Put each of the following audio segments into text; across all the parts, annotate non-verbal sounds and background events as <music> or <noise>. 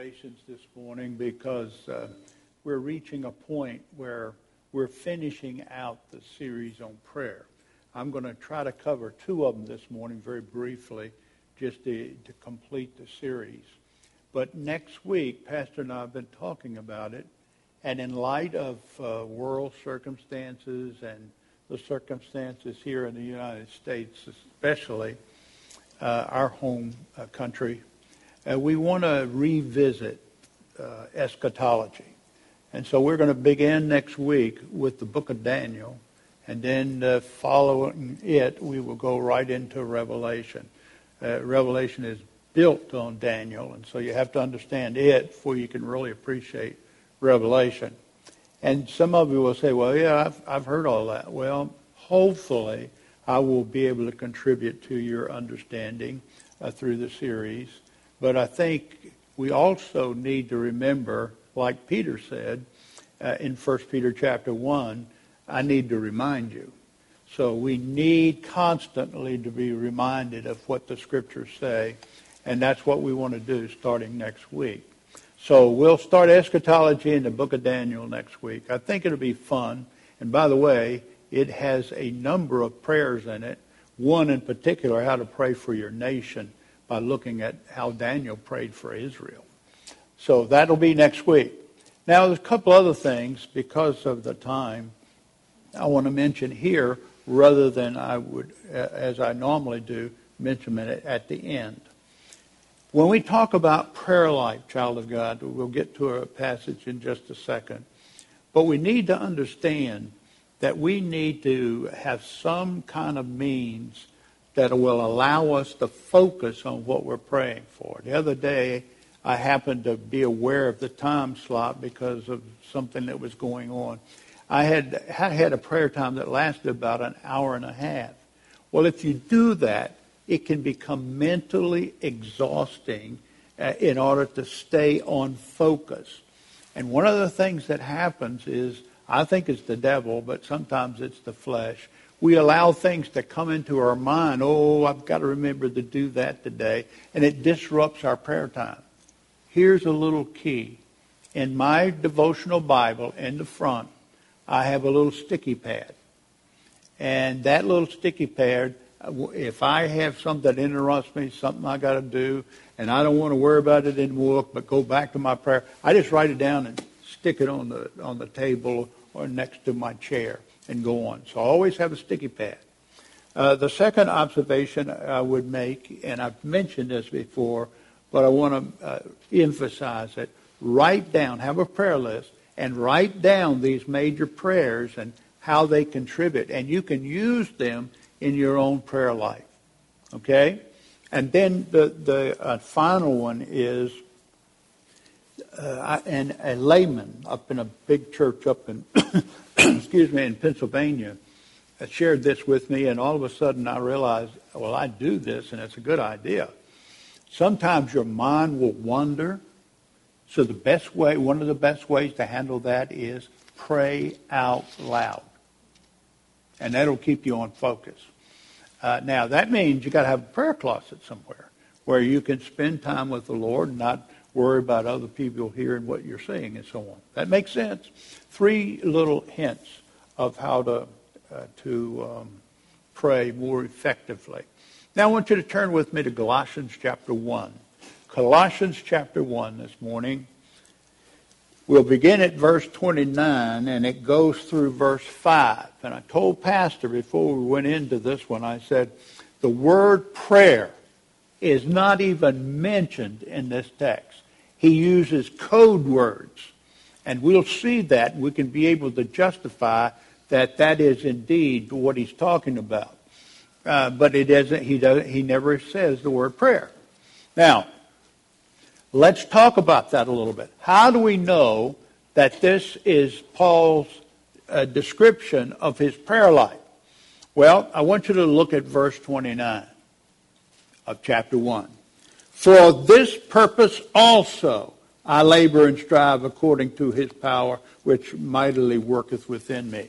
observations this morning because uh, we're reaching a point where we're finishing out the series on prayer. I'm going to try to cover two of them this morning very briefly just to, to complete the series. But next week, Pastor and I have been talking about it, and in light of uh, world circumstances and the circumstances here in the United States, especially uh, our home uh, country, uh, we want to revisit uh, eschatology. And so we're going to begin next week with the book of Daniel, and then uh, following it, we will go right into Revelation. Uh, Revelation is built on Daniel, and so you have to understand it before you can really appreciate Revelation. And some of you will say, well, yeah, I've, I've heard all that. Well, hopefully I will be able to contribute to your understanding uh, through the series. But I think we also need to remember, like Peter said uh, in 1 Peter chapter 1, I need to remind you. So we need constantly to be reminded of what the scriptures say, and that's what we want to do starting next week. So we'll start eschatology in the book of Daniel next week. I think it'll be fun. And by the way, it has a number of prayers in it. One in particular, how to pray for your nation by looking at how Daniel prayed for Israel. So that'll be next week. Now, there's a couple other things because of the time I want to mention here rather than I would, as I normally do, mention it at the end. When we talk about prayer life, child of God, we'll get to a passage in just a second. But we need to understand that we need to have some kind of means that will allow us to focus on what we're praying for. The other day, I happened to be aware of the time slot because of something that was going on. I had, I had a prayer time that lasted about an hour and a half. Well, if you do that, it can become mentally exhausting uh, in order to stay on focus. And one of the things that happens is, I think it's the devil, but sometimes it's the flesh we allow things to come into our mind. Oh, I've got to remember to do that today. And it disrupts our prayer time. Here's a little key. In my devotional Bible, in the front, I have a little sticky pad. And that little sticky pad, if I have something that interrupts me, something I got to do, and I don't want to worry about it anymore, but go back to my prayer, I just write it down and stick it on the on the table or next to my chair and go on. So always have a sticky pad. Uh, the second observation I would make, and I've mentioned this before, but I want to uh, emphasize it. Write down, have a prayer list, and write down these major prayers and how they contribute. And you can use them in your own prayer life. Okay? And then the, the uh, final one is uh, and a layman up in a big church up in excuse me, in Pennsylvania shared this with me, and all of a sudden I realized, well, I do this, and it's a good idea. Sometimes your mind will wander. So the best way, one of the best ways to handle that is pray out loud. And that'll keep you on focus. Uh, now, that means you got to have a prayer closet somewhere where you can spend time with the Lord not worry about other people hearing what you're saying and so on. That makes sense. Three little hints of how to, uh, to um, pray more effectively. Now I want you to turn with me to Colossians chapter 1. Colossians chapter 1 this morning. We'll begin at verse 29 and it goes through verse 5. And I told Pastor before we went into this one, I said, the word prayer is not even mentioned in this text. He uses code words. And we'll see that. We can be able to justify that that is indeed what he's talking about. Uh, but it isn't, he, does, he never says the word prayer. Now, let's talk about that a little bit. How do we know that this is Paul's uh, description of his prayer life? Well, I want you to look at verse 29 of chapter 1. For this purpose also I labor and strive according to his power, which mightily worketh within me.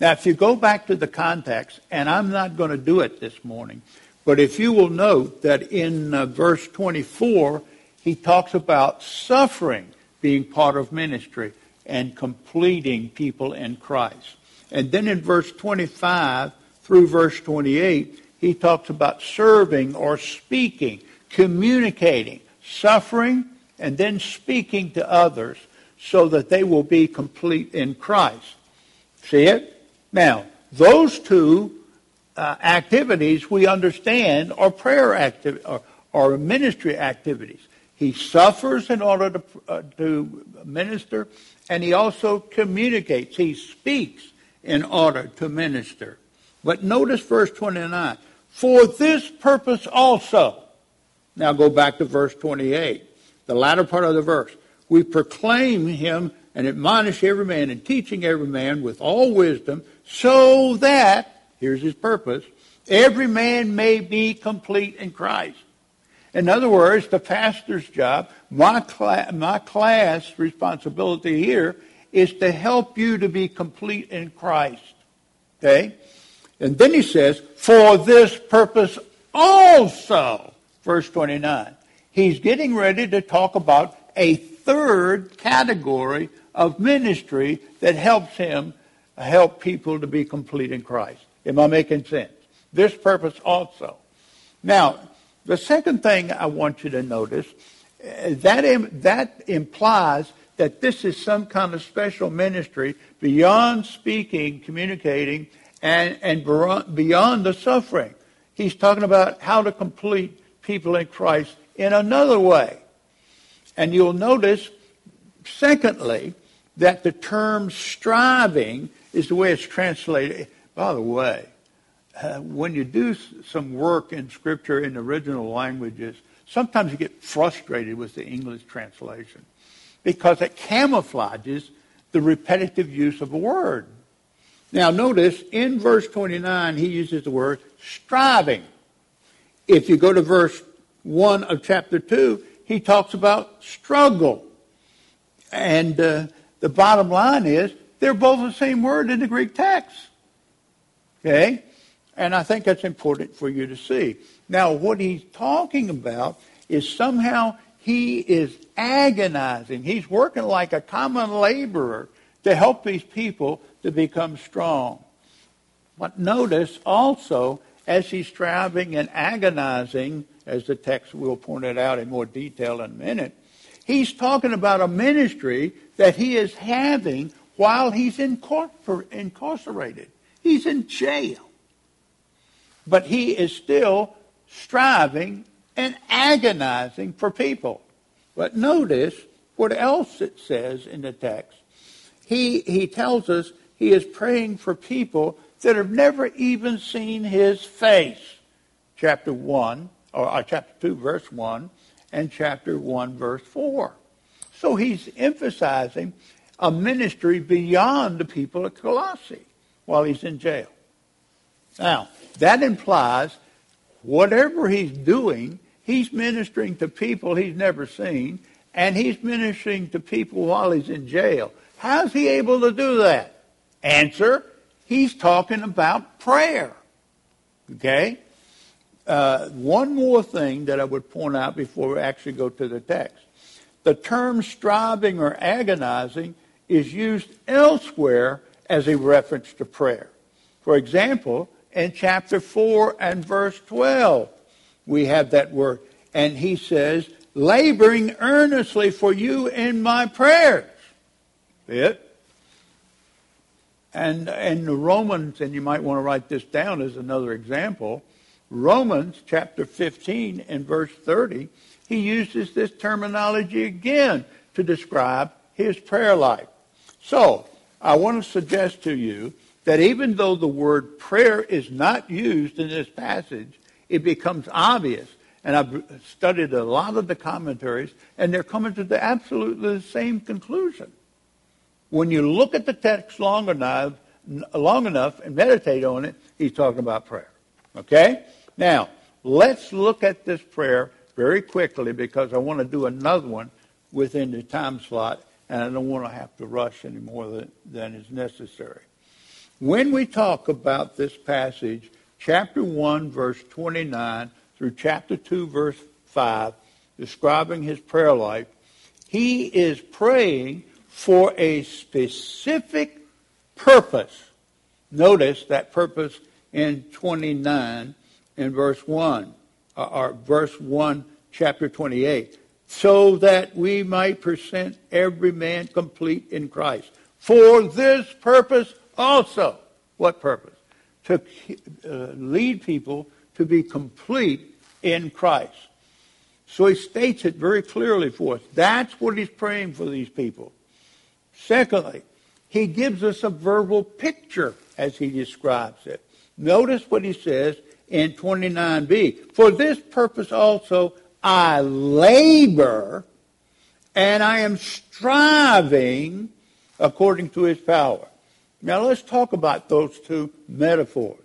Now, if you go back to the context, and I'm not going to do it this morning, but if you will note that in uh, verse 24, he talks about suffering being part of ministry and completing people in Christ. And then in verse 25 through verse 28, he talks about serving or speaking, communicating, suffering, and then speaking to others so that they will be complete in Christ. See it? Now, those two uh, activities we understand are prayer activities, or, ministry activities. He suffers in order to, uh, to minister, and he also communicates. He speaks in order to minister. But notice verse 29. For this purpose also. Now go back to verse 28, the latter part of the verse. We proclaim him and admonish every man and teaching every man with all wisdom, so that, here's his purpose, every man may be complete in Christ. In other words, the pastor's job, my, my class responsibility here is to help you to be complete in Christ. Okay? And then he says, for this purpose also, verse 29. He's getting ready to talk about a third category of ministry that helps him help people to be complete in Christ. Am I making sense? This purpose also. Now, the second thing I want you to notice, uh, that, that implies that this is some kind of special ministry beyond speaking, communicating, and, and beyond the suffering. He's talking about how to complete people in Christ in another way. And you'll notice, secondly, that the term striving is the way it's translated. By the way, uh, when you do some work in Scripture in original languages, sometimes you get frustrated with the English translation because it camouflages the repetitive use of a word. Now, notice in verse 29, he uses the word striving. If you go to verse 1 of chapter 2, he talks about struggle. And uh, the bottom line is they're both the same word in the Greek text. Okay? And I think that's important for you to see. Now, what he's talking about is somehow he is agonizing. He's working like a common laborer to help these people to become strong. But notice also, as he's striving and agonizing, as the text will point it out in more detail in a minute, he's talking about a ministry that he is having while he's incarcerated. He's in jail but he is still striving and agonizing for people. But notice what else it says in the text. He, he tells us he is praying for people that have never even seen his face. Chapter 1, or uh, chapter 2, verse 1, and chapter 1, verse 4. So he's emphasizing a ministry beyond the people of Colossae while he's in jail. Now, that implies whatever he's doing, he's ministering to people he's never seen, and he's ministering to people while he's in jail. How's he able to do that? Answer, he's talking about prayer. Okay? Uh, one more thing that I would point out before we actually go to the text. The term striving or agonizing is used elsewhere as a reference to prayer. For example, in chapter 4 and verse 12. We have that word. And he says, laboring earnestly for you in my prayers. It. And in the Romans, and you might want to write this down as another example, Romans chapter 15 and verse 30, he uses this terminology again to describe his prayer life. So, I want to suggest to you that even though the word prayer is not used in this passage, it becomes obvious. And I've studied a lot of the commentaries, and they're coming to the absolutely the same conclusion. When you look at the text long enough, long enough and meditate on it, he's talking about prayer. Okay? Now, let's look at this prayer very quickly because I want to do another one within the time slot, and I don't want to have to rush any more than, than is necessary. When we talk about this passage, chapter 1, verse 29 through chapter 2, verse 5, describing his prayer life, he is praying for a specific purpose. Notice that purpose in 29 in verse 1, uh, or verse 1, chapter 28, so that we might present every man complete in Christ. For this purpose also. What purpose? To uh, lead people to be complete in Christ. So he states it very clearly for us. That's what he's praying for these people. Secondly, he gives us a verbal picture as he describes it. Notice what he says in 29b. For this purpose also I labor and I am striving according to his power. Now let's talk about those two metaphors.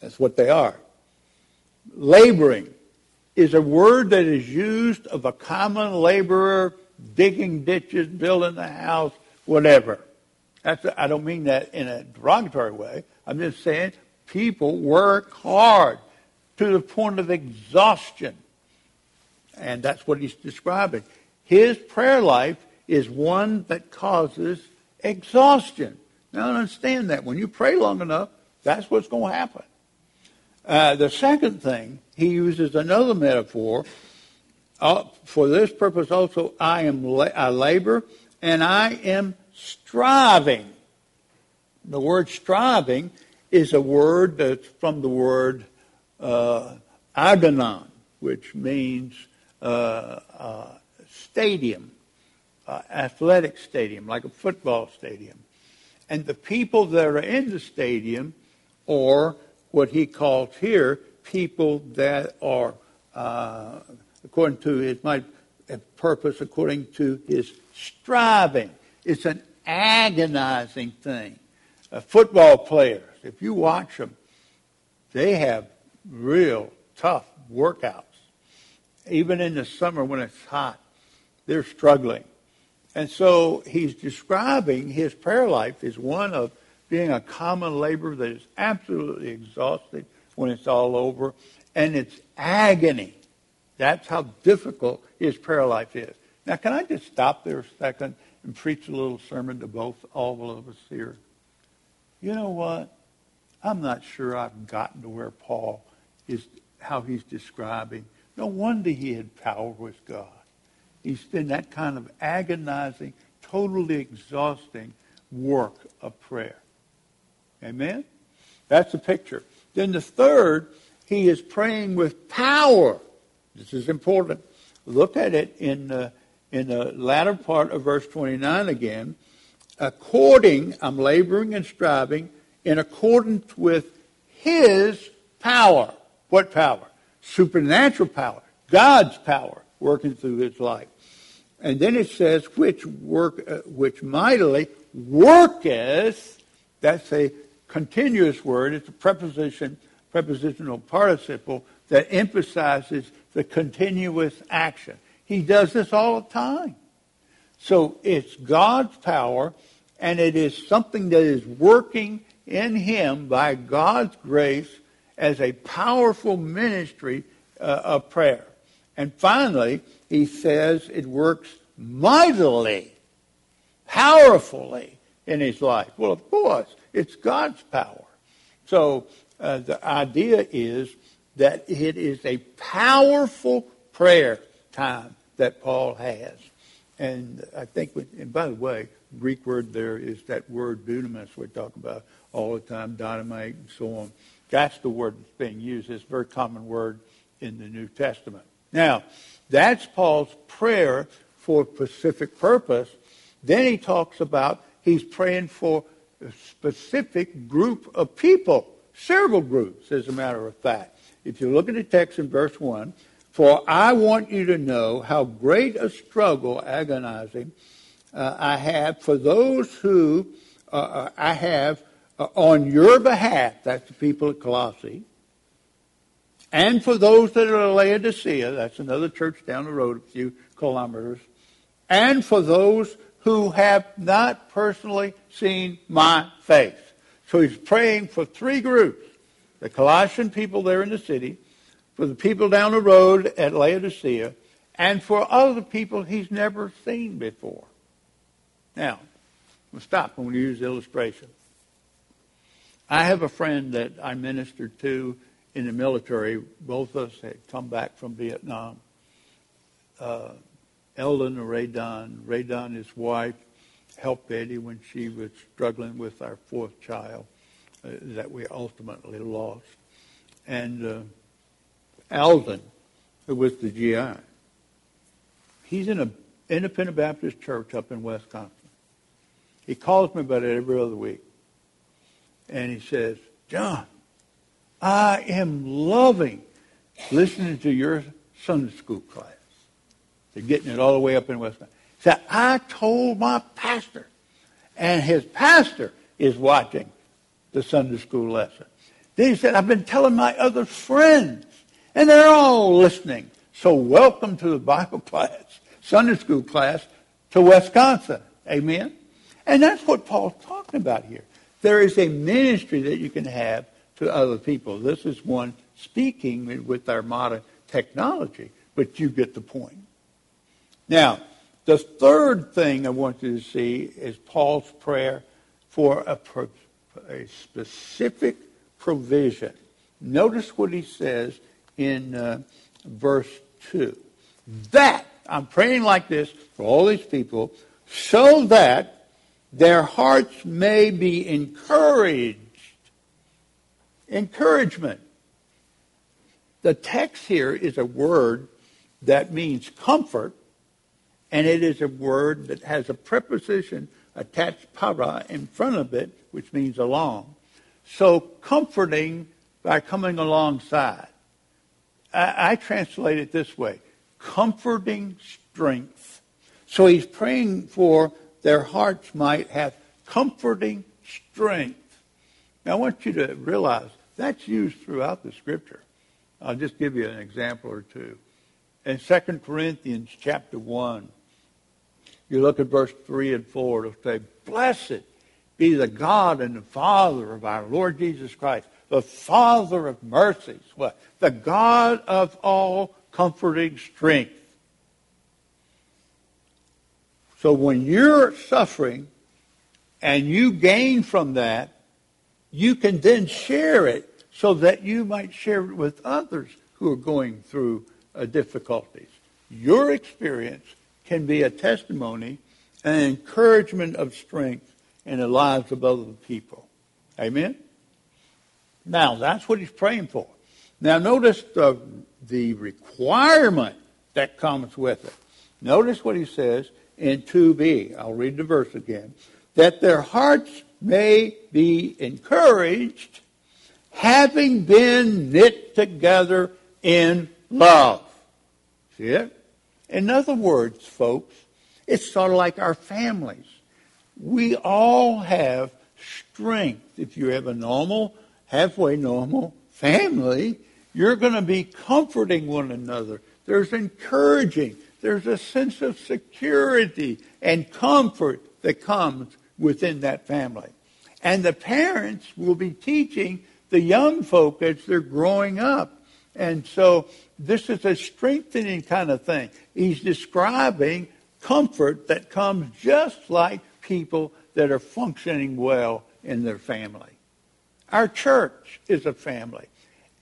That's what they are. Laboring is a word that is used of a common laborer digging ditches, building a house, whatever. That's, I don't mean that in a derogatory way. I'm just saying people work hard to the point of exhaustion. And that's what he's describing. His prayer life is one that causes exhaustion. Now understand that. When you pray long enough, that's what's going to happen. Uh, the second thing, he uses another metaphor. Uh, for this purpose also, I am la- I labor and I am striving. The word striving is a word that's from the word uh, agonon, which means uh, uh, stadium, uh, athletic stadium, like a football stadium. And the people that are in the stadium are what he calls here people that are, uh, according to his my purpose, according to his striving. It's an agonizing thing. Uh, football players, if you watch them, they have real tough workouts. Even in the summer when it's hot, they're struggling. And so he's describing his prayer life as one of being a common laborer that is absolutely exhausted when it's all over, and it's agony. That's how difficult his prayer life is. Now, can I just stop there a second and preach a little sermon to both all of us here? You know what? I'm not sure I've gotten to where Paul is, how he's describing. No wonder he had power with God. He's been that kind of agonizing, totally exhausting work of prayer. Amen? That's the picture. Then the third, he is praying with power. This is important. Look at it in the, in the latter part of verse 29 again. According, I'm laboring and striving in accordance with his power. What power? Supernatural power. God's power working through his life. And then it says, which work, uh, which mightily worketh, that's a continuous word. It's a preposition, prepositional participle that emphasizes the continuous action. He does this all the time. So it's God's power, and it is something that is working in him by God's grace as a powerful ministry uh, of prayer. And finally, he says it works mightily, powerfully in his life. Well, of course, it's God's power. So uh, the idea is that it is a powerful prayer time that Paul has. And I think, and by the way, Greek word there is that word dunamis we talk about all the time, dynamite and so on. That's the word that's being used. It's a very common word in the New Testament. Now, that's Paul's prayer for a specific purpose. Then he talks about he's praying for a specific group of people, several groups, as a matter of fact. If you look at the text in verse 1, for I want you to know how great a struggle, agonizing, uh, I have for those who uh, uh I have uh, on your behalf, that's the people at Colossae, and for those that are at Laodicea, that's another church down the road a few kilometers, and for those who have not personally seen my face. So he's praying for three groups. The Colossian people there in the city, for the people down the road at Laodicea, and for other people he's never seen before. Now, we'll stop when we use the illustration. I have a friend that I ministered to in the military. Both of us had come back from Vietnam. Uh, Eldon and Ray Dunn. Ray Dunn, his wife, helped Betty when she was struggling with our fourth child that we ultimately lost. And uh, Eldon, who was the GI, he's in an independent Baptist church up in Wisconsin. He calls me about it every other week and he says, John, I am loving listening to your Sunday school class. They're getting it all the way up in Wisconsin. He said, I told my pastor, and his pastor is watching the Sunday school lesson. Then he said, I've been telling my other friends, and they're all listening. So welcome to the Bible <laughs> class, Sunday school class to Wisconsin. Amen? And that's what Paul's talking about here. There is a ministry that you can have to other people. This is one speaking with our modern technology, but you get the point. Now, the third thing I want you to see is Paul's prayer for a, a specific provision. Notice what he says in uh, verse 2. That, I'm praying like this for all these people, so that their hearts may be encouraged. Encouragement. The text here is a word that means comfort, and it is a word that has a preposition attached para in front of it, which means along. So comforting by coming alongside. I, I translate it this way comforting strength. So he's praying for their hearts might have comforting strength. Now, I want you to realize that's used throughout the Scripture. I'll just give you an example or two. In 2 Corinthians chapter 1, you look at verse 3 and 4, it'll say, Blessed be the God and the Father of our Lord Jesus Christ, the Father of mercies, what? The God of all comforting strength so when you're suffering and you gain from that, you can then share it so that you might share it with others who are going through uh, difficulties. Your experience can be a testimony an encouragement of strength in the lives of other people. Amen? Now, that's what he's praying for. Now, notice the, the requirement that comes with it. Notice what he says in 2b. I'll read the verse again. That their hearts may be encouraged, having been knit together in love. See it? In other words, folks, it's sort of like our families. We all have strength. If you have a normal, halfway normal family, you're going to be comforting one another. There's encouraging there's a sense of security and comfort that comes within that family. And the parents will be teaching the young folk as they're growing up. And so this is a strengthening kind of thing. He's describing comfort that comes just like people that are functioning well in their family. Our church is a family,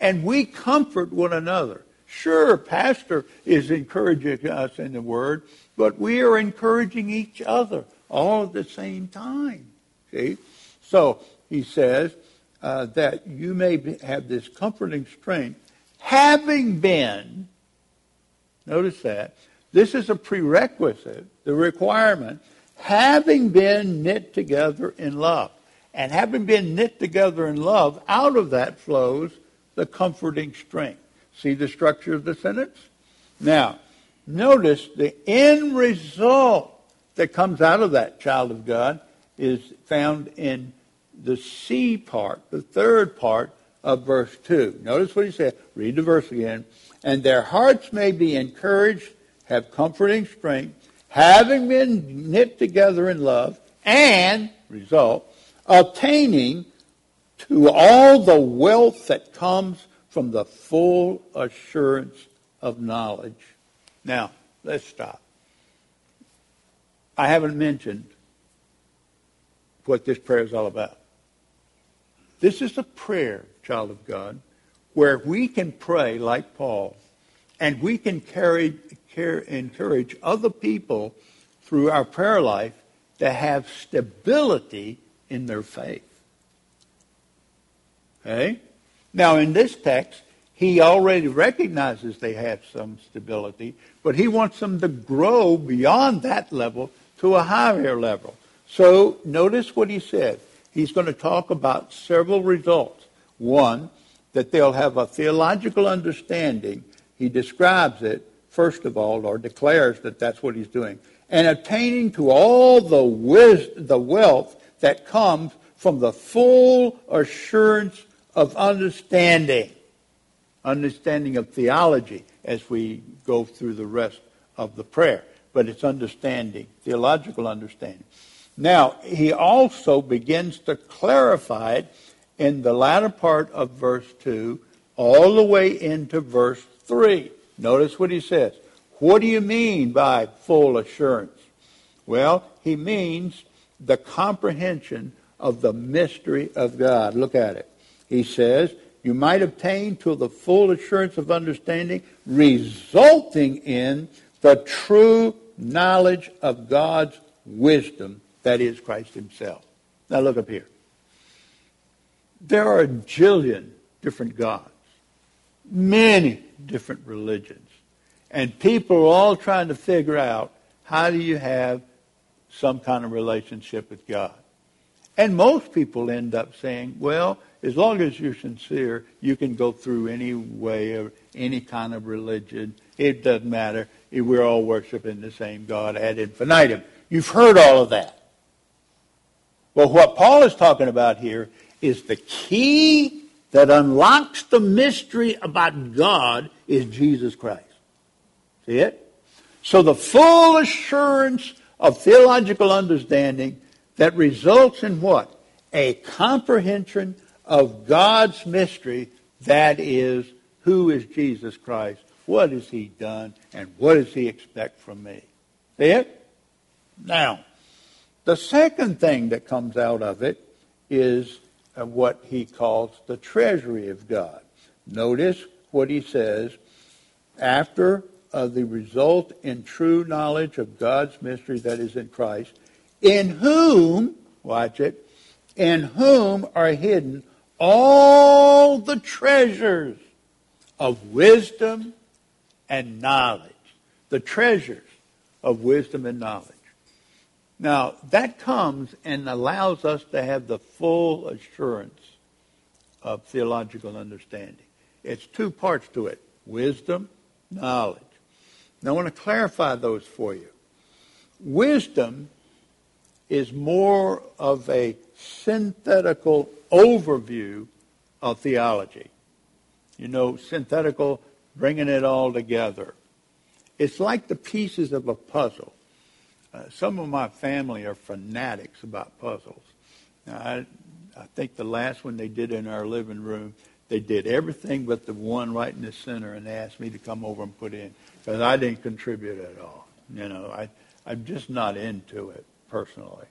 and we comfort one another. Sure, pastor is encouraging us in the word, but we are encouraging each other all at the same time. See? So he says uh, that you may be, have this comforting strength, having been, notice that, this is a prerequisite, the requirement, having been knit together in love. And having been knit together in love, out of that flows the comforting strength. See the structure of the sentence? Now, notice the end result that comes out of that child of God is found in the C part, the third part of verse 2. Notice what he said. Read the verse again. And their hearts may be encouraged, have comforting strength, having been knit together in love, and, result, attaining to all the wealth that comes from the full assurance of knowledge. Now, let's stop. I haven't mentioned what this prayer is all about. This is a prayer, child of God, where we can pray like Paul, and we can carry, care, encourage other people through our prayer life to have stability in their faith. Okay? Now, in this text, he already recognizes they have some stability, but he wants them to grow beyond that level to a higher level. So notice what he said. He's going to talk about several results. One, that they'll have a theological understanding. He describes it, first of all, or declares that that's what he's doing. And attaining to all the, the wealth that comes from the full assurance of understanding. Understanding of theology as we go through the rest of the prayer. But it's understanding, theological understanding. Now, he also begins to clarify it in the latter part of verse 2 all the way into verse 3. Notice what he says. What do you mean by full assurance? Well, he means the comprehension of the mystery of God. Look at it. He says, you might obtain to the full assurance of understanding, resulting in the true knowledge of God's wisdom that is Christ himself. Now look up here. There are a jillion different gods, many different religions, and people are all trying to figure out how do you have some kind of relationship with God. And most people end up saying, well, as long as you're sincere, you can go through any way of any kind of religion. It doesn't matter. We're all worshiping the same God ad infinitum. You've heard all of that. Well, what Paul is talking about here is the key that unlocks the mystery about God is Jesus Christ. See it? So the full assurance of theological understanding that results in what? A comprehension of God's mystery that is, who is Jesus Christ? What has he done? And what does he expect from me? See it? Now, the second thing that comes out of it is uh, what he calls the treasury of God. Notice what he says after uh, the result in true knowledge of God's mystery that is in Christ, in whom, watch it, in whom are hidden all the treasures of wisdom and knowledge. The treasures of wisdom and knowledge. Now, that comes and allows us to have the full assurance of theological understanding. It's two parts to it wisdom, knowledge. Now, I want to clarify those for you. Wisdom is more of a synthetical overview of theology. You know, synthetical, bringing it all together. It's like the pieces of a puzzle. Uh, some of my family are fanatics about puzzles. Now, I, I think the last one they did in our living room, they did everything but the one right in the center, and asked me to come over and put in because I didn't contribute at all. You know, I I'm just not into it personally.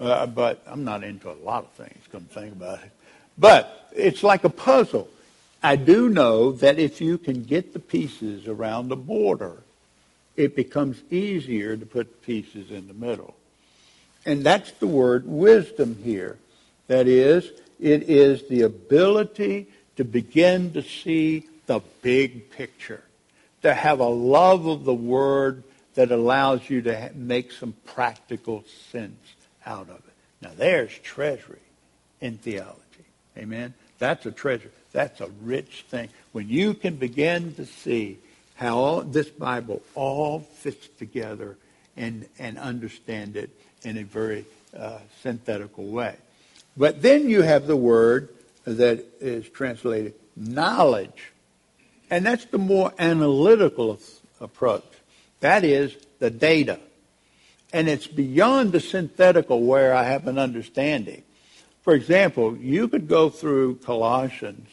Uh, but I'm not into a lot of things. Come think about it. But it's like a puzzle. I do know that if you can get the pieces around the border, it becomes easier to put pieces in the middle. And that's the word wisdom here. That is, it is the ability to begin to see the big picture, to have a love of the word that allows you to make some practical sense out of it. Now, there's treasury in theology. Amen? That's a treasure. That's a rich thing. When you can begin to see how all, this Bible all fits together and, and understand it in a very uh, synthetical way. But then you have the word that is translated knowledge. And that's the more analytical approach. That is the data. And it's beyond the synthetical where I have an understanding. For example, you could go through Colossians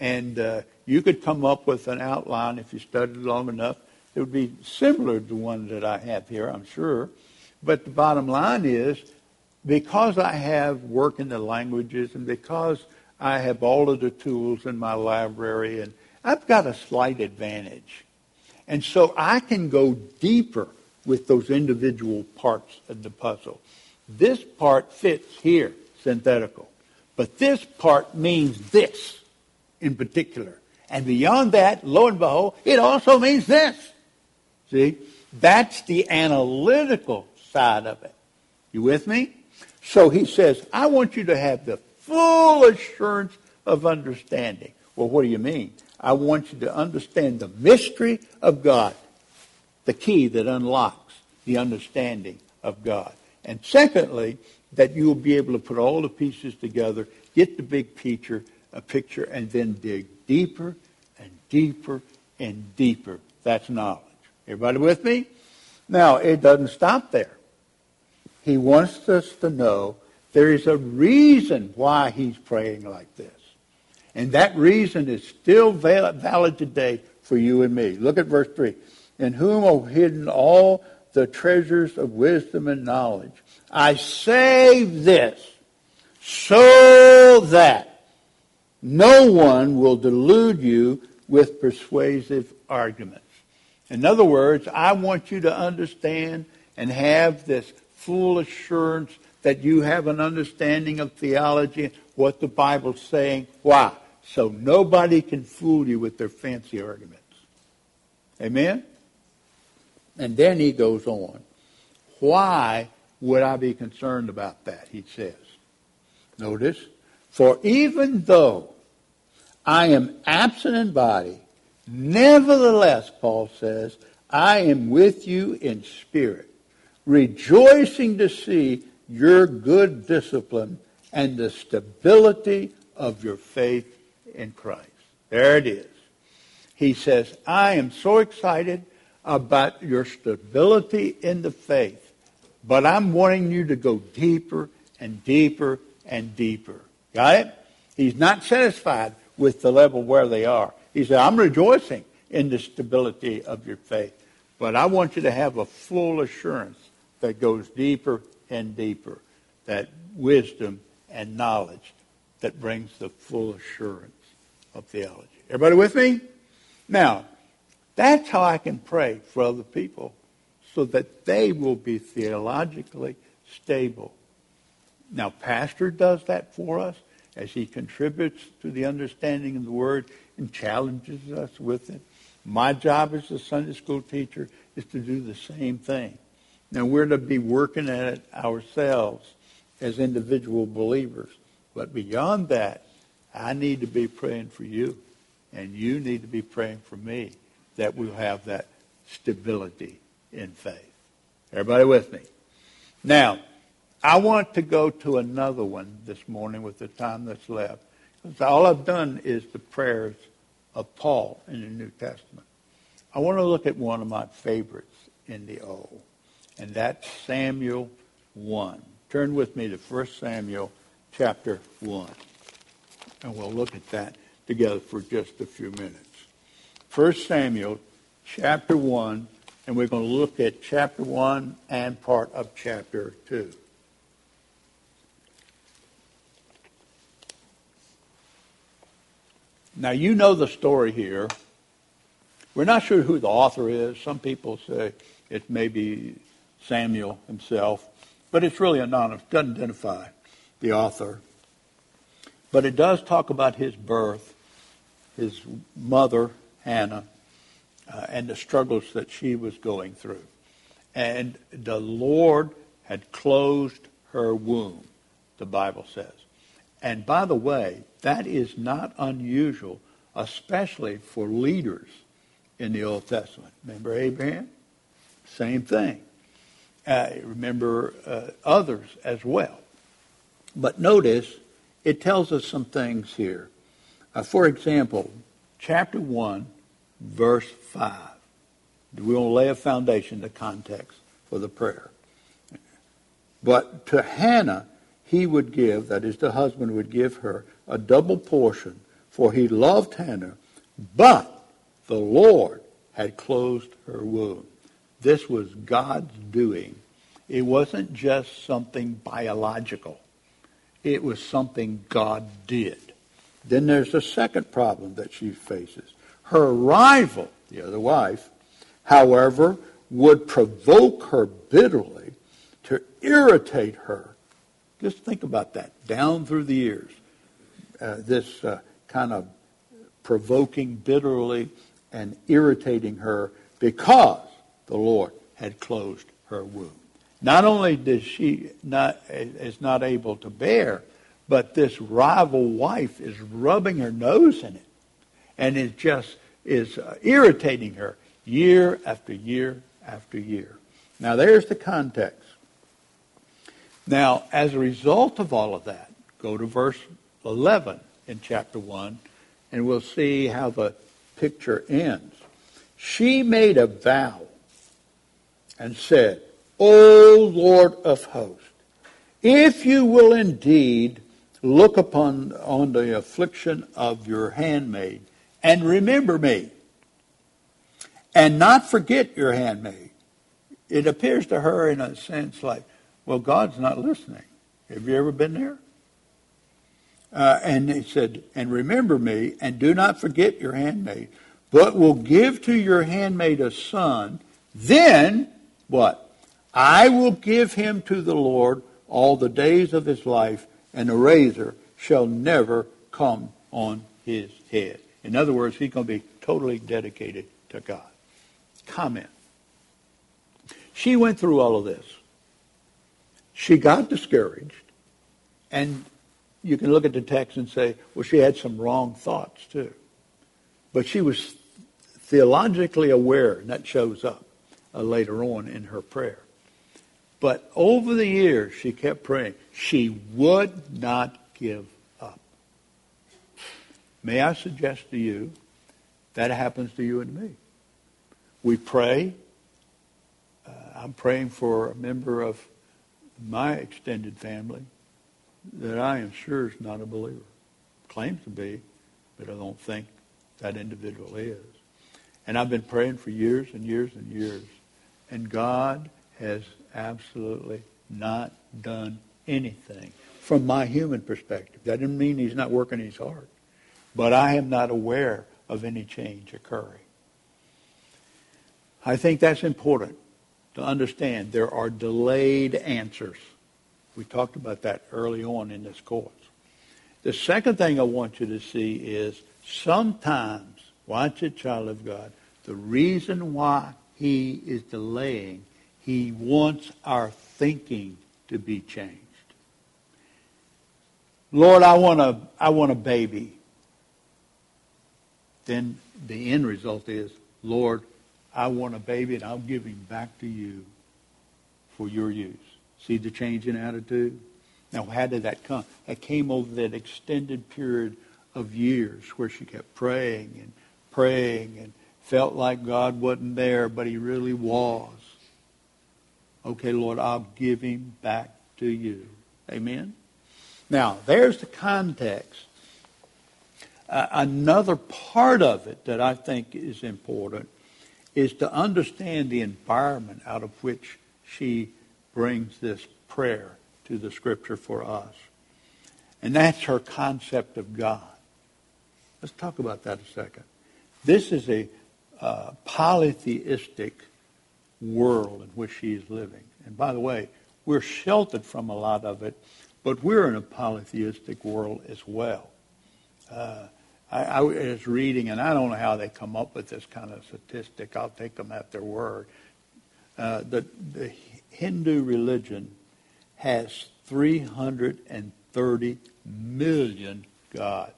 And uh, you could come up with an outline if you studied long enough. It would be similar to one that I have here, I'm sure. But the bottom line is, because I have work in the languages and because I have all of the tools in my library and I've got a slight advantage. And so I can go deeper with those individual parts of the puzzle. This part fits here, synthetical. But this part means this in particular. And beyond that, lo and behold, it also means this. See? That's the analytical side of it. You with me? So he says, I want you to have the full assurance of understanding. Well, what do you mean? I want you to understand the mystery of God, the key that unlocks the understanding of God. And secondly, that you'll be able to put all the pieces together, get the big picture, a picture, and then dig deeper and deeper and deeper. That's knowledge. Everybody with me? Now, it doesn't stop there. He wants us to know there is a reason why he's praying like this. And that reason is still valid today for you and me. Look at verse 3. In whom are hidden all the treasures of wisdom and knowledge. I save this so that no one will delude you with persuasive arguments. In other words, I want you to understand and have this full assurance that you have an understanding of theology, what the Bible's saying. Why? So nobody can fool you with their fancy arguments. Amen? And then he goes on. Why would I be concerned about that? He says. Notice, for even though I am absent in body, nevertheless, Paul says, I am with you in spirit, rejoicing to see your good discipline and the stability of your faith in Christ. There it is. He says, I am so excited about your stability in the faith, but I'm wanting you to go deeper and deeper and deeper. Got it? He's not satisfied with the level where they are. He said, I'm rejoicing in the stability of your faith, but I want you to have a full assurance that goes deeper and deeper, that wisdom and knowledge that brings the full assurance of theology. Everybody with me? Now, that's how I can pray for other people so that they will be theologically stable. Now, Pastor does that for us as he contributes to the understanding of the Word and challenges us with it. My job as a Sunday school teacher is to do the same thing. Now, we're to be working at it ourselves as individual believers. But beyond that, I need to be praying for you, and you need to be praying for me that we'll have that stability in faith. Everybody with me? Now, I want to go to another one this morning with the time that's left. Because all I've done is the prayers of Paul in the New Testament. I want to look at one of my favorites in the Old, and that's Samuel 1. Turn with me to 1 Samuel chapter 1. And we'll look at that together for just a few minutes. 1 Samuel chapter 1, and we're going to look at chapter 1 and part of chapter 2. Now, you know the story here. We're not sure who the author is. Some people say it may be Samuel himself, but it's really anonymous. Doesn't identify the author. But it does talk about his birth, his mother, Hannah, uh, and the struggles that she was going through. And the Lord had closed her womb, the Bible says. And by the way, that is not unusual, especially for leaders in the Old Testament. Remember Abraham? Same thing. Uh, remember uh, others as well. But notice it tells us some things here. Uh, for example, chapter 1, verse 5. We want to lay a foundation, the context for the prayer. But to Hannah, he would give, that is, the husband would give her, a double portion for he loved Hannah, but the Lord had closed her womb. This was God's doing. It wasn't just something biological. It was something God did. Then there's the second problem that she faces. Her rival, the other wife, however, would provoke her bitterly to irritate her. Just think about that down through the years. Uh, this uh, kind of provoking bitterly and irritating her because the Lord had closed her womb. Not only does she not is not able to bear, but this rival wife is rubbing her nose in it, and it just is uh, irritating her year after year after year. Now there's the context. Now, as a result of all of that, go to verse 11 in chapter 1, and we'll see how the picture ends. She made a vow and said, O Lord of hosts, if you will indeed look upon on the affliction of your handmaid and remember me and not forget your handmaid. It appears to her in a sense like, well, God's not listening. Have you ever been there? Uh, and he said, and remember me and do not forget your handmaid, but will give to your handmaid a son. Then what? I will give him to the Lord all the days of his life, and a razor shall never come on his head. In other words, he's going to be totally dedicated to God. Comment. She went through all of this. She got discouraged, and you can look at the text and say, well, she had some wrong thoughts too. But she was theologically aware, and that shows up uh, later on in her prayer. But over the years, she kept praying. She would not give up. May I suggest to you that happens to you and me. We pray. Uh, I'm praying for a member of my extended family that I am sure is not a believer. Claims to be, but I don't think that individual is. And I've been praying for years and years and years. And God has absolutely not done anything from my human perspective. That doesn't mean he's not working his heart. But I am not aware of any change occurring. I think that's important to understand. There are delayed answers. We talked about that early on in this course. The second thing I want you to see is sometimes, watch it, child of God, the reason why he is delaying, he wants our thinking to be changed. Lord, I want a, I want a baby. Then the end result is, Lord, I want a baby and I'll give him back to you for your use. See the change in attitude? Now, how did that come? It came over that extended period of years where she kept praying and praying and felt like God wasn't there, but he really was. Okay, Lord, I'll give him back to you. Amen? Now, there's the context. Uh, another part of it that I think is important is to understand the environment out of which she brings this prayer to the scripture for us. And that's her concept of God. Let's talk about that a second. This is a uh, polytheistic world in which she is living. And by the way, we're sheltered from a lot of it, but we're in a polytheistic world as well. Uh, I, I, was reading, and I don't know how they come up with this kind of statistic. I'll take them at their word. Uh, the, the Hindu religion has 330 million gods.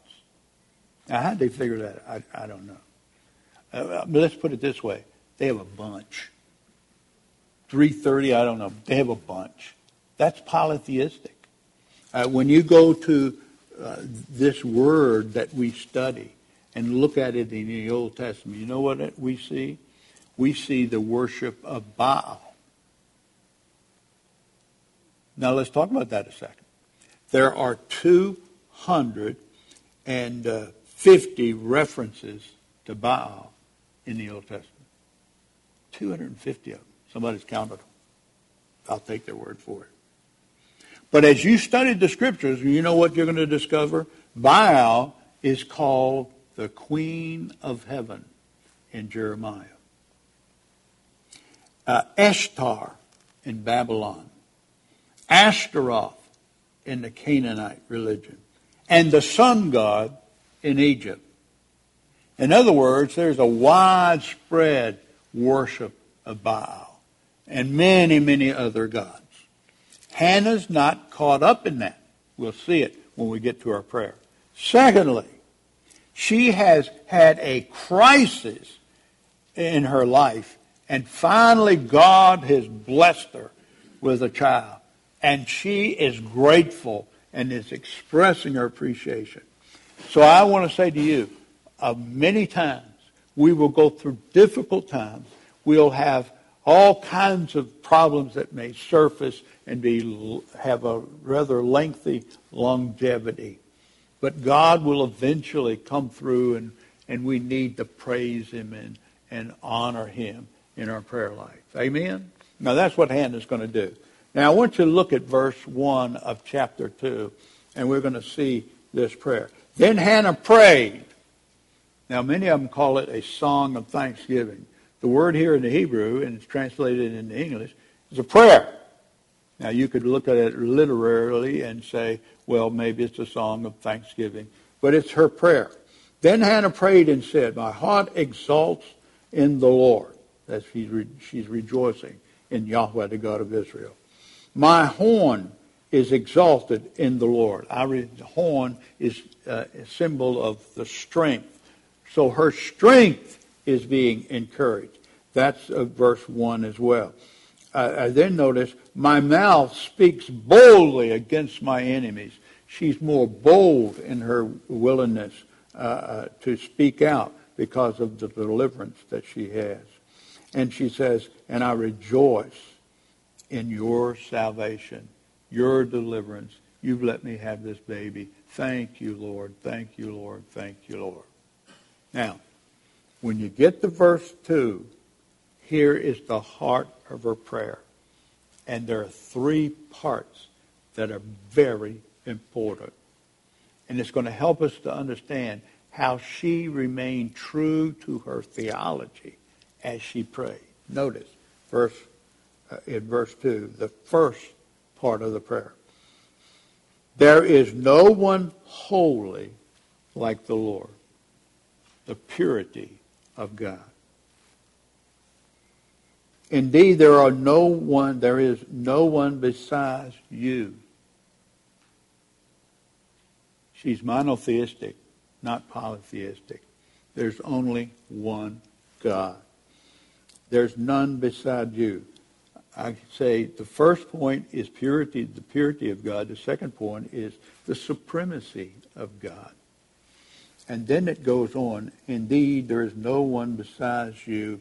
Now, how did they figure that? I, I don't know. Uh, but let's put it this way: they have a bunch. 330, I don't know. They have a bunch. That's polytheistic. Uh, when you go to this word that we study and look at it in the Old Testament, you know what we see? We see the worship of Baal. Now let's talk about that a second. There are 250 250 references to Baal in the Old Testament. 250 of them. Somebody's counted them. I'll take their word for it. But as you study the scriptures, you know what you're going to discover? Baal is called the queen of heaven in Jeremiah. Uh, Ishtar in Babylon. Ashtaroth in the Canaanite religion. And the sun god in Egypt. In other words, there's a widespread worship of Baal and many, many other gods. Hannah's not caught up in that. We'll see it when we get to our prayer. Secondly, she has had a crisis in her life, and finally God has blessed her with a child. And she is grateful and is expressing her appreciation. So I want to say to you, uh, many times we will go through difficult times. We'll have all kinds of problems that may surface and be have a rather lengthy longevity. But God will eventually come through and, and we need to praise him and, and honor him in our prayer life. Amen? Now that's what Hannah's going to do. Now I want you to look at verse 1 of chapter 2 and we're going to see this prayer. Then Hannah prayed. Now many of them call it a song of thanksgiving. The word here in the Hebrew, and it's translated into English, is a prayer. Now you could look at it literally and say, well, maybe it's a song of thanksgiving, but it's her prayer. Then Hannah prayed and said, My heart exalts in the Lord. That she's, re- she's rejoicing in Yahweh, the God of Israel. My horn is exalted in the Lord. Our horn is uh, a symbol of the strength. So her strength is being encouraged. That's uh, verse 1 as well. Uh, I then notice, my mouth speaks boldly against my enemies she's more bold in her willingness uh, uh, to speak out because of the deliverance that she has. And she says, and I rejoice in your salvation, your deliverance. You've let me have this baby. Thank you, Lord. Thank you, Lord. Thank you, Lord. Now, when you get to verse 2, here is the heart of her prayer. And there are three parts that are very important. And it's going to help us to understand how she remained true to her theology as she prayed. Notice verse uh, in verse 2, the first part of the prayer. There is no one holy like the Lord. The purity of God. Indeed, there are no one, there is no one besides you. She's monotheistic, not polytheistic. There's only one God. There's none beside you. I say the first point is purity, the purity of God. The second point is the supremacy of God. And then it goes on, indeed, there is no one besides you,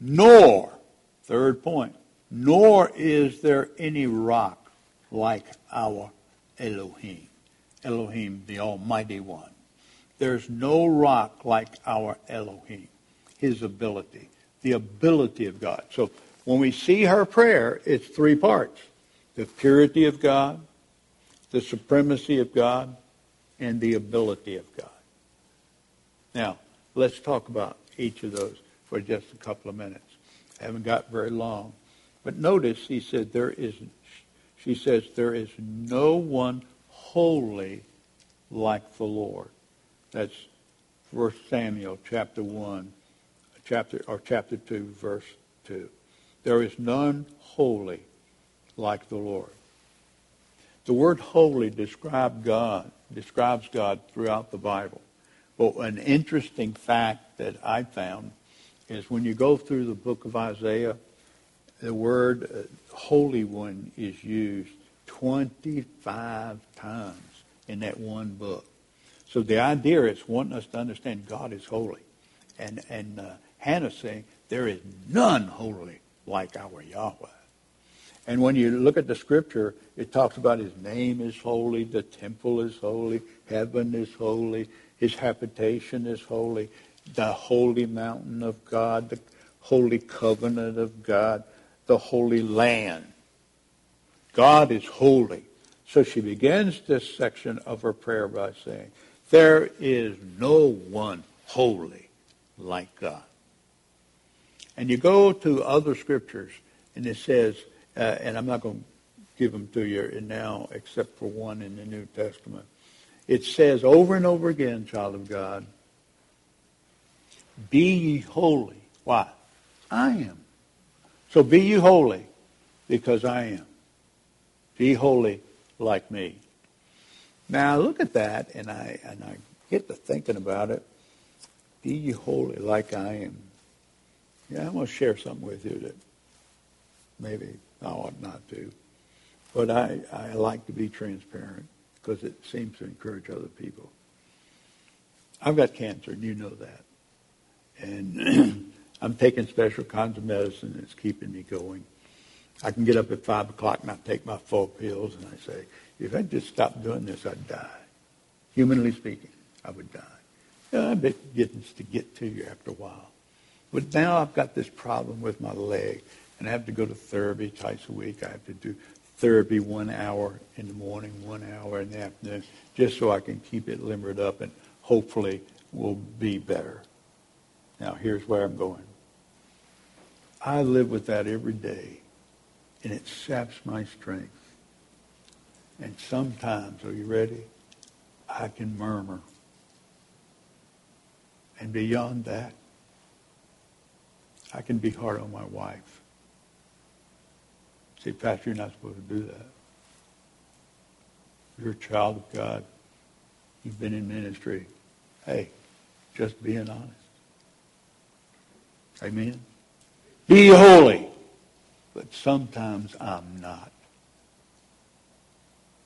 nor, third point, nor is there any rock like our Elohim. Elohim, the Almighty One. There's no rock like our Elohim, his ability, the ability of God. So when we see her prayer, it's three parts. The purity of God, the supremacy of God, and the ability of God. Now, let's talk about each of those for just a couple of minutes. I haven't got very long. But notice he said there is she says there is no one holy like the Lord. That's 1 Samuel chapter 1, chapter or chapter 2, verse 2. There is none holy like the Lord. The word holy describes God, describes God throughout the Bible. But an interesting fact that I found is when you go through the book of Isaiah, the word uh, Holy One is used 25 times in that one book. So the idea is wanting us to understand God is holy. And, and uh, Hannah's saying, there is none holy like our Yahweh. And when you look at the scripture, it talks about his name is holy, the temple is holy, heaven is holy, His habitation is holy. The holy mountain of God, the holy covenant of God, the holy land. God is holy. So she begins this section of her prayer by saying, There is no one holy like God. And you go to other scriptures, and it says, uh, and I'm not going to give them to you now except for one in the New Testament. It says over and over again, child of God, be ye holy. Why? I am. So be ye holy because I am. Be holy like me. Now look at that, and I and I get to thinking about it. Be ye holy like I am. Yeah, I'm to share something with you that maybe I ought not to. But I, I like to be transparent because it seems to encourage other people. I've got cancer, and you know that. And <clears throat> I'm taking special kinds of medicine that's keeping me going. I can get up at 5 o'clock and I take my full pills, and I say, if I just stopped doing this, I'd die. Humanly speaking, I would die. You know, I bet getting to get to you after a while. But now I've got this problem with my leg, and I have to go to therapy twice a week. I have to do therapy one hour in the morning, one hour in the afternoon, just so I can keep it limbered up and hopefully will be better. Now, here's where I'm going. I live with that every day, and it saps my strength. And sometimes, are you ready? I can murmur. And beyond that, I can be hard on my wife. Say, Pastor, you're not supposed to do that. You're a child of God. You've been in ministry. Hey, just being honest. Amen. Be holy. But sometimes I'm not.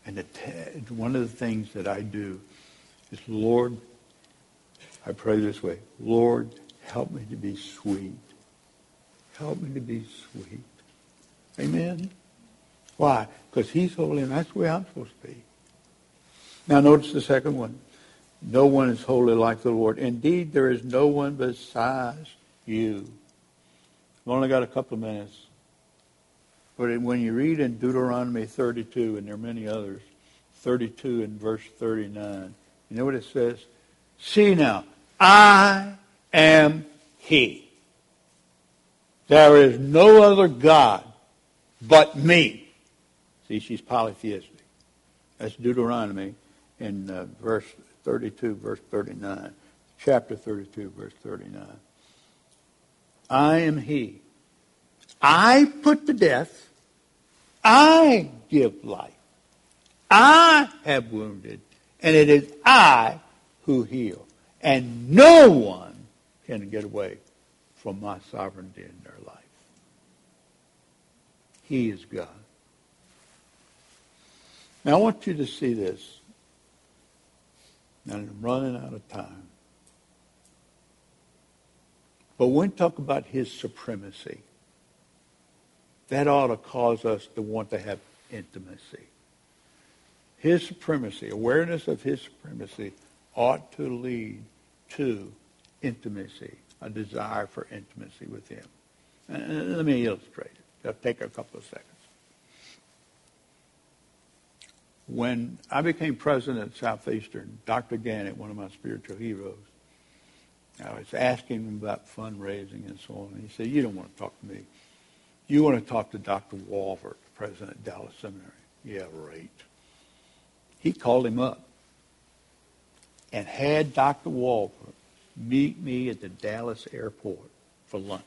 And one of the things that I do is, Lord, I pray this way, Lord, help me to be sweet. Help me to be sweet. Amen? Why? Because he's holy and that's the way I'm supposed to be. Now notice the second one. No one is holy like the Lord. Indeed, there is no one besides you. I've only got a couple of minutes. But when you read in Deuteronomy 32, and there are many others, 32 and verse 39, you know what it says? See now, I am he. There is no other God but me. See, she's polytheistic. That's Deuteronomy in uh, verse 32, verse 39. Chapter 32, verse 39. I am he. I put to death. I give life. I have wounded. And it is I who heal. And no one can get away from my sovereignty in their life. He is God. Now I want you to see this. And I'm running out of time. But when we talk about his supremacy, that ought to cause us to want to have intimacy. His supremacy, awareness of his supremacy, ought to lead to intimacy, a desire for intimacy with him. And let me illustrate it. It'll take a couple of seconds. When I became president at Southeastern, Dr. Gannett, one of my spiritual heroes, I was asking him about fundraising and so on. And he said, you don't want to talk to me. You want to talk to Dr. Walvoord, president of Dallas Seminary. Yeah, right. He called him up and had Dr. Walvoord meet me at the Dallas airport for lunch.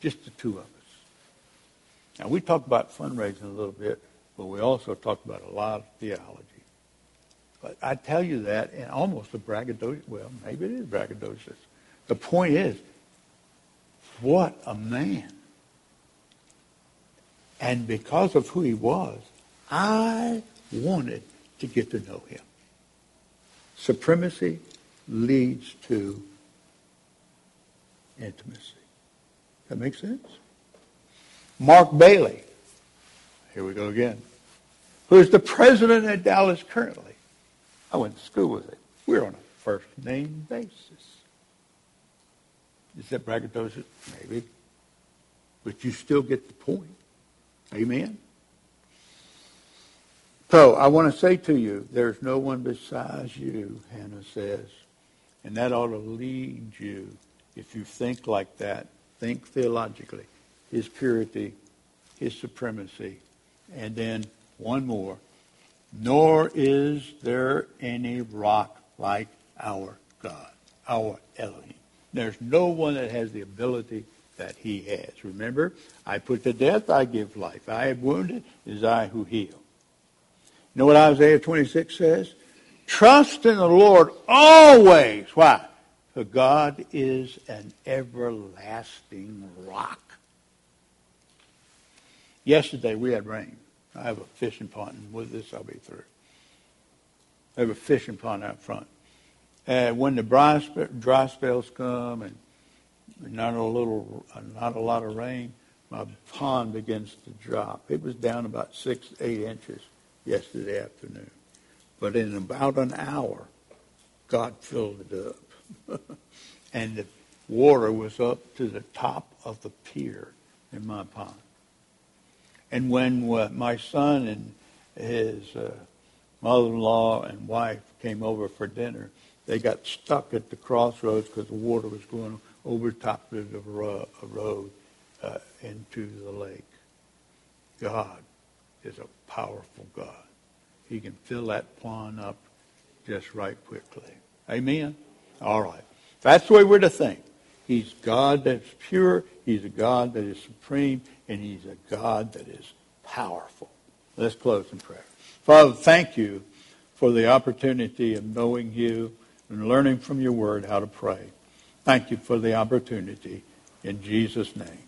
Just the two of us. Now, we talked about fundraising a little bit, but we also talked about a lot of theology. But I tell you that in almost a braggadocious, well, maybe it is braggadocious. The point is, what a man. And because of who he was, I wanted to get to know him. Supremacy leads to intimacy. That makes sense? Mark Bailey, here we go again, who is the president at Dallas currently. I went to school with it. We're on a first name basis. Is that braggadocious? Maybe. But you still get the point. Amen? So I want to say to you, there's no one besides you, Hannah says. And that ought to lead you, if you think like that, think theologically, his purity, his supremacy. And then one more. Nor is there any rock like our God, our Elohim. There's no one that has the ability that he has. Remember, I put to death, I give life. I have wounded, it is I who heal. You know what Isaiah 26 says? Trust in the Lord always. Why? For God is an everlasting rock. Yesterday we had rain. I have a fishing pond, and with this I'll be through. I have a fishing pond out front. And when the dry, dry spells come and not a little, not a lot of rain, my pond begins to drop. It was down about six, eight inches yesterday afternoon. But in about an hour, God filled it up. <laughs> and the water was up to the top of the pier in my pond. And when uh, my son and his uh, mother-in-law and wife came over for dinner, they got stuck at the crossroads because the water was going over top of the road uh, into the lake. God is a powerful God. He can fill that pond up just right quickly. Amen? All right. That's the way we're to think. He's God that's pure. He's a God that is supreme. And he's a God that is powerful. Let's close in prayer. Father, thank you for the opportunity of knowing you and learning from your word how to pray. Thank you for the opportunity. In Jesus' name.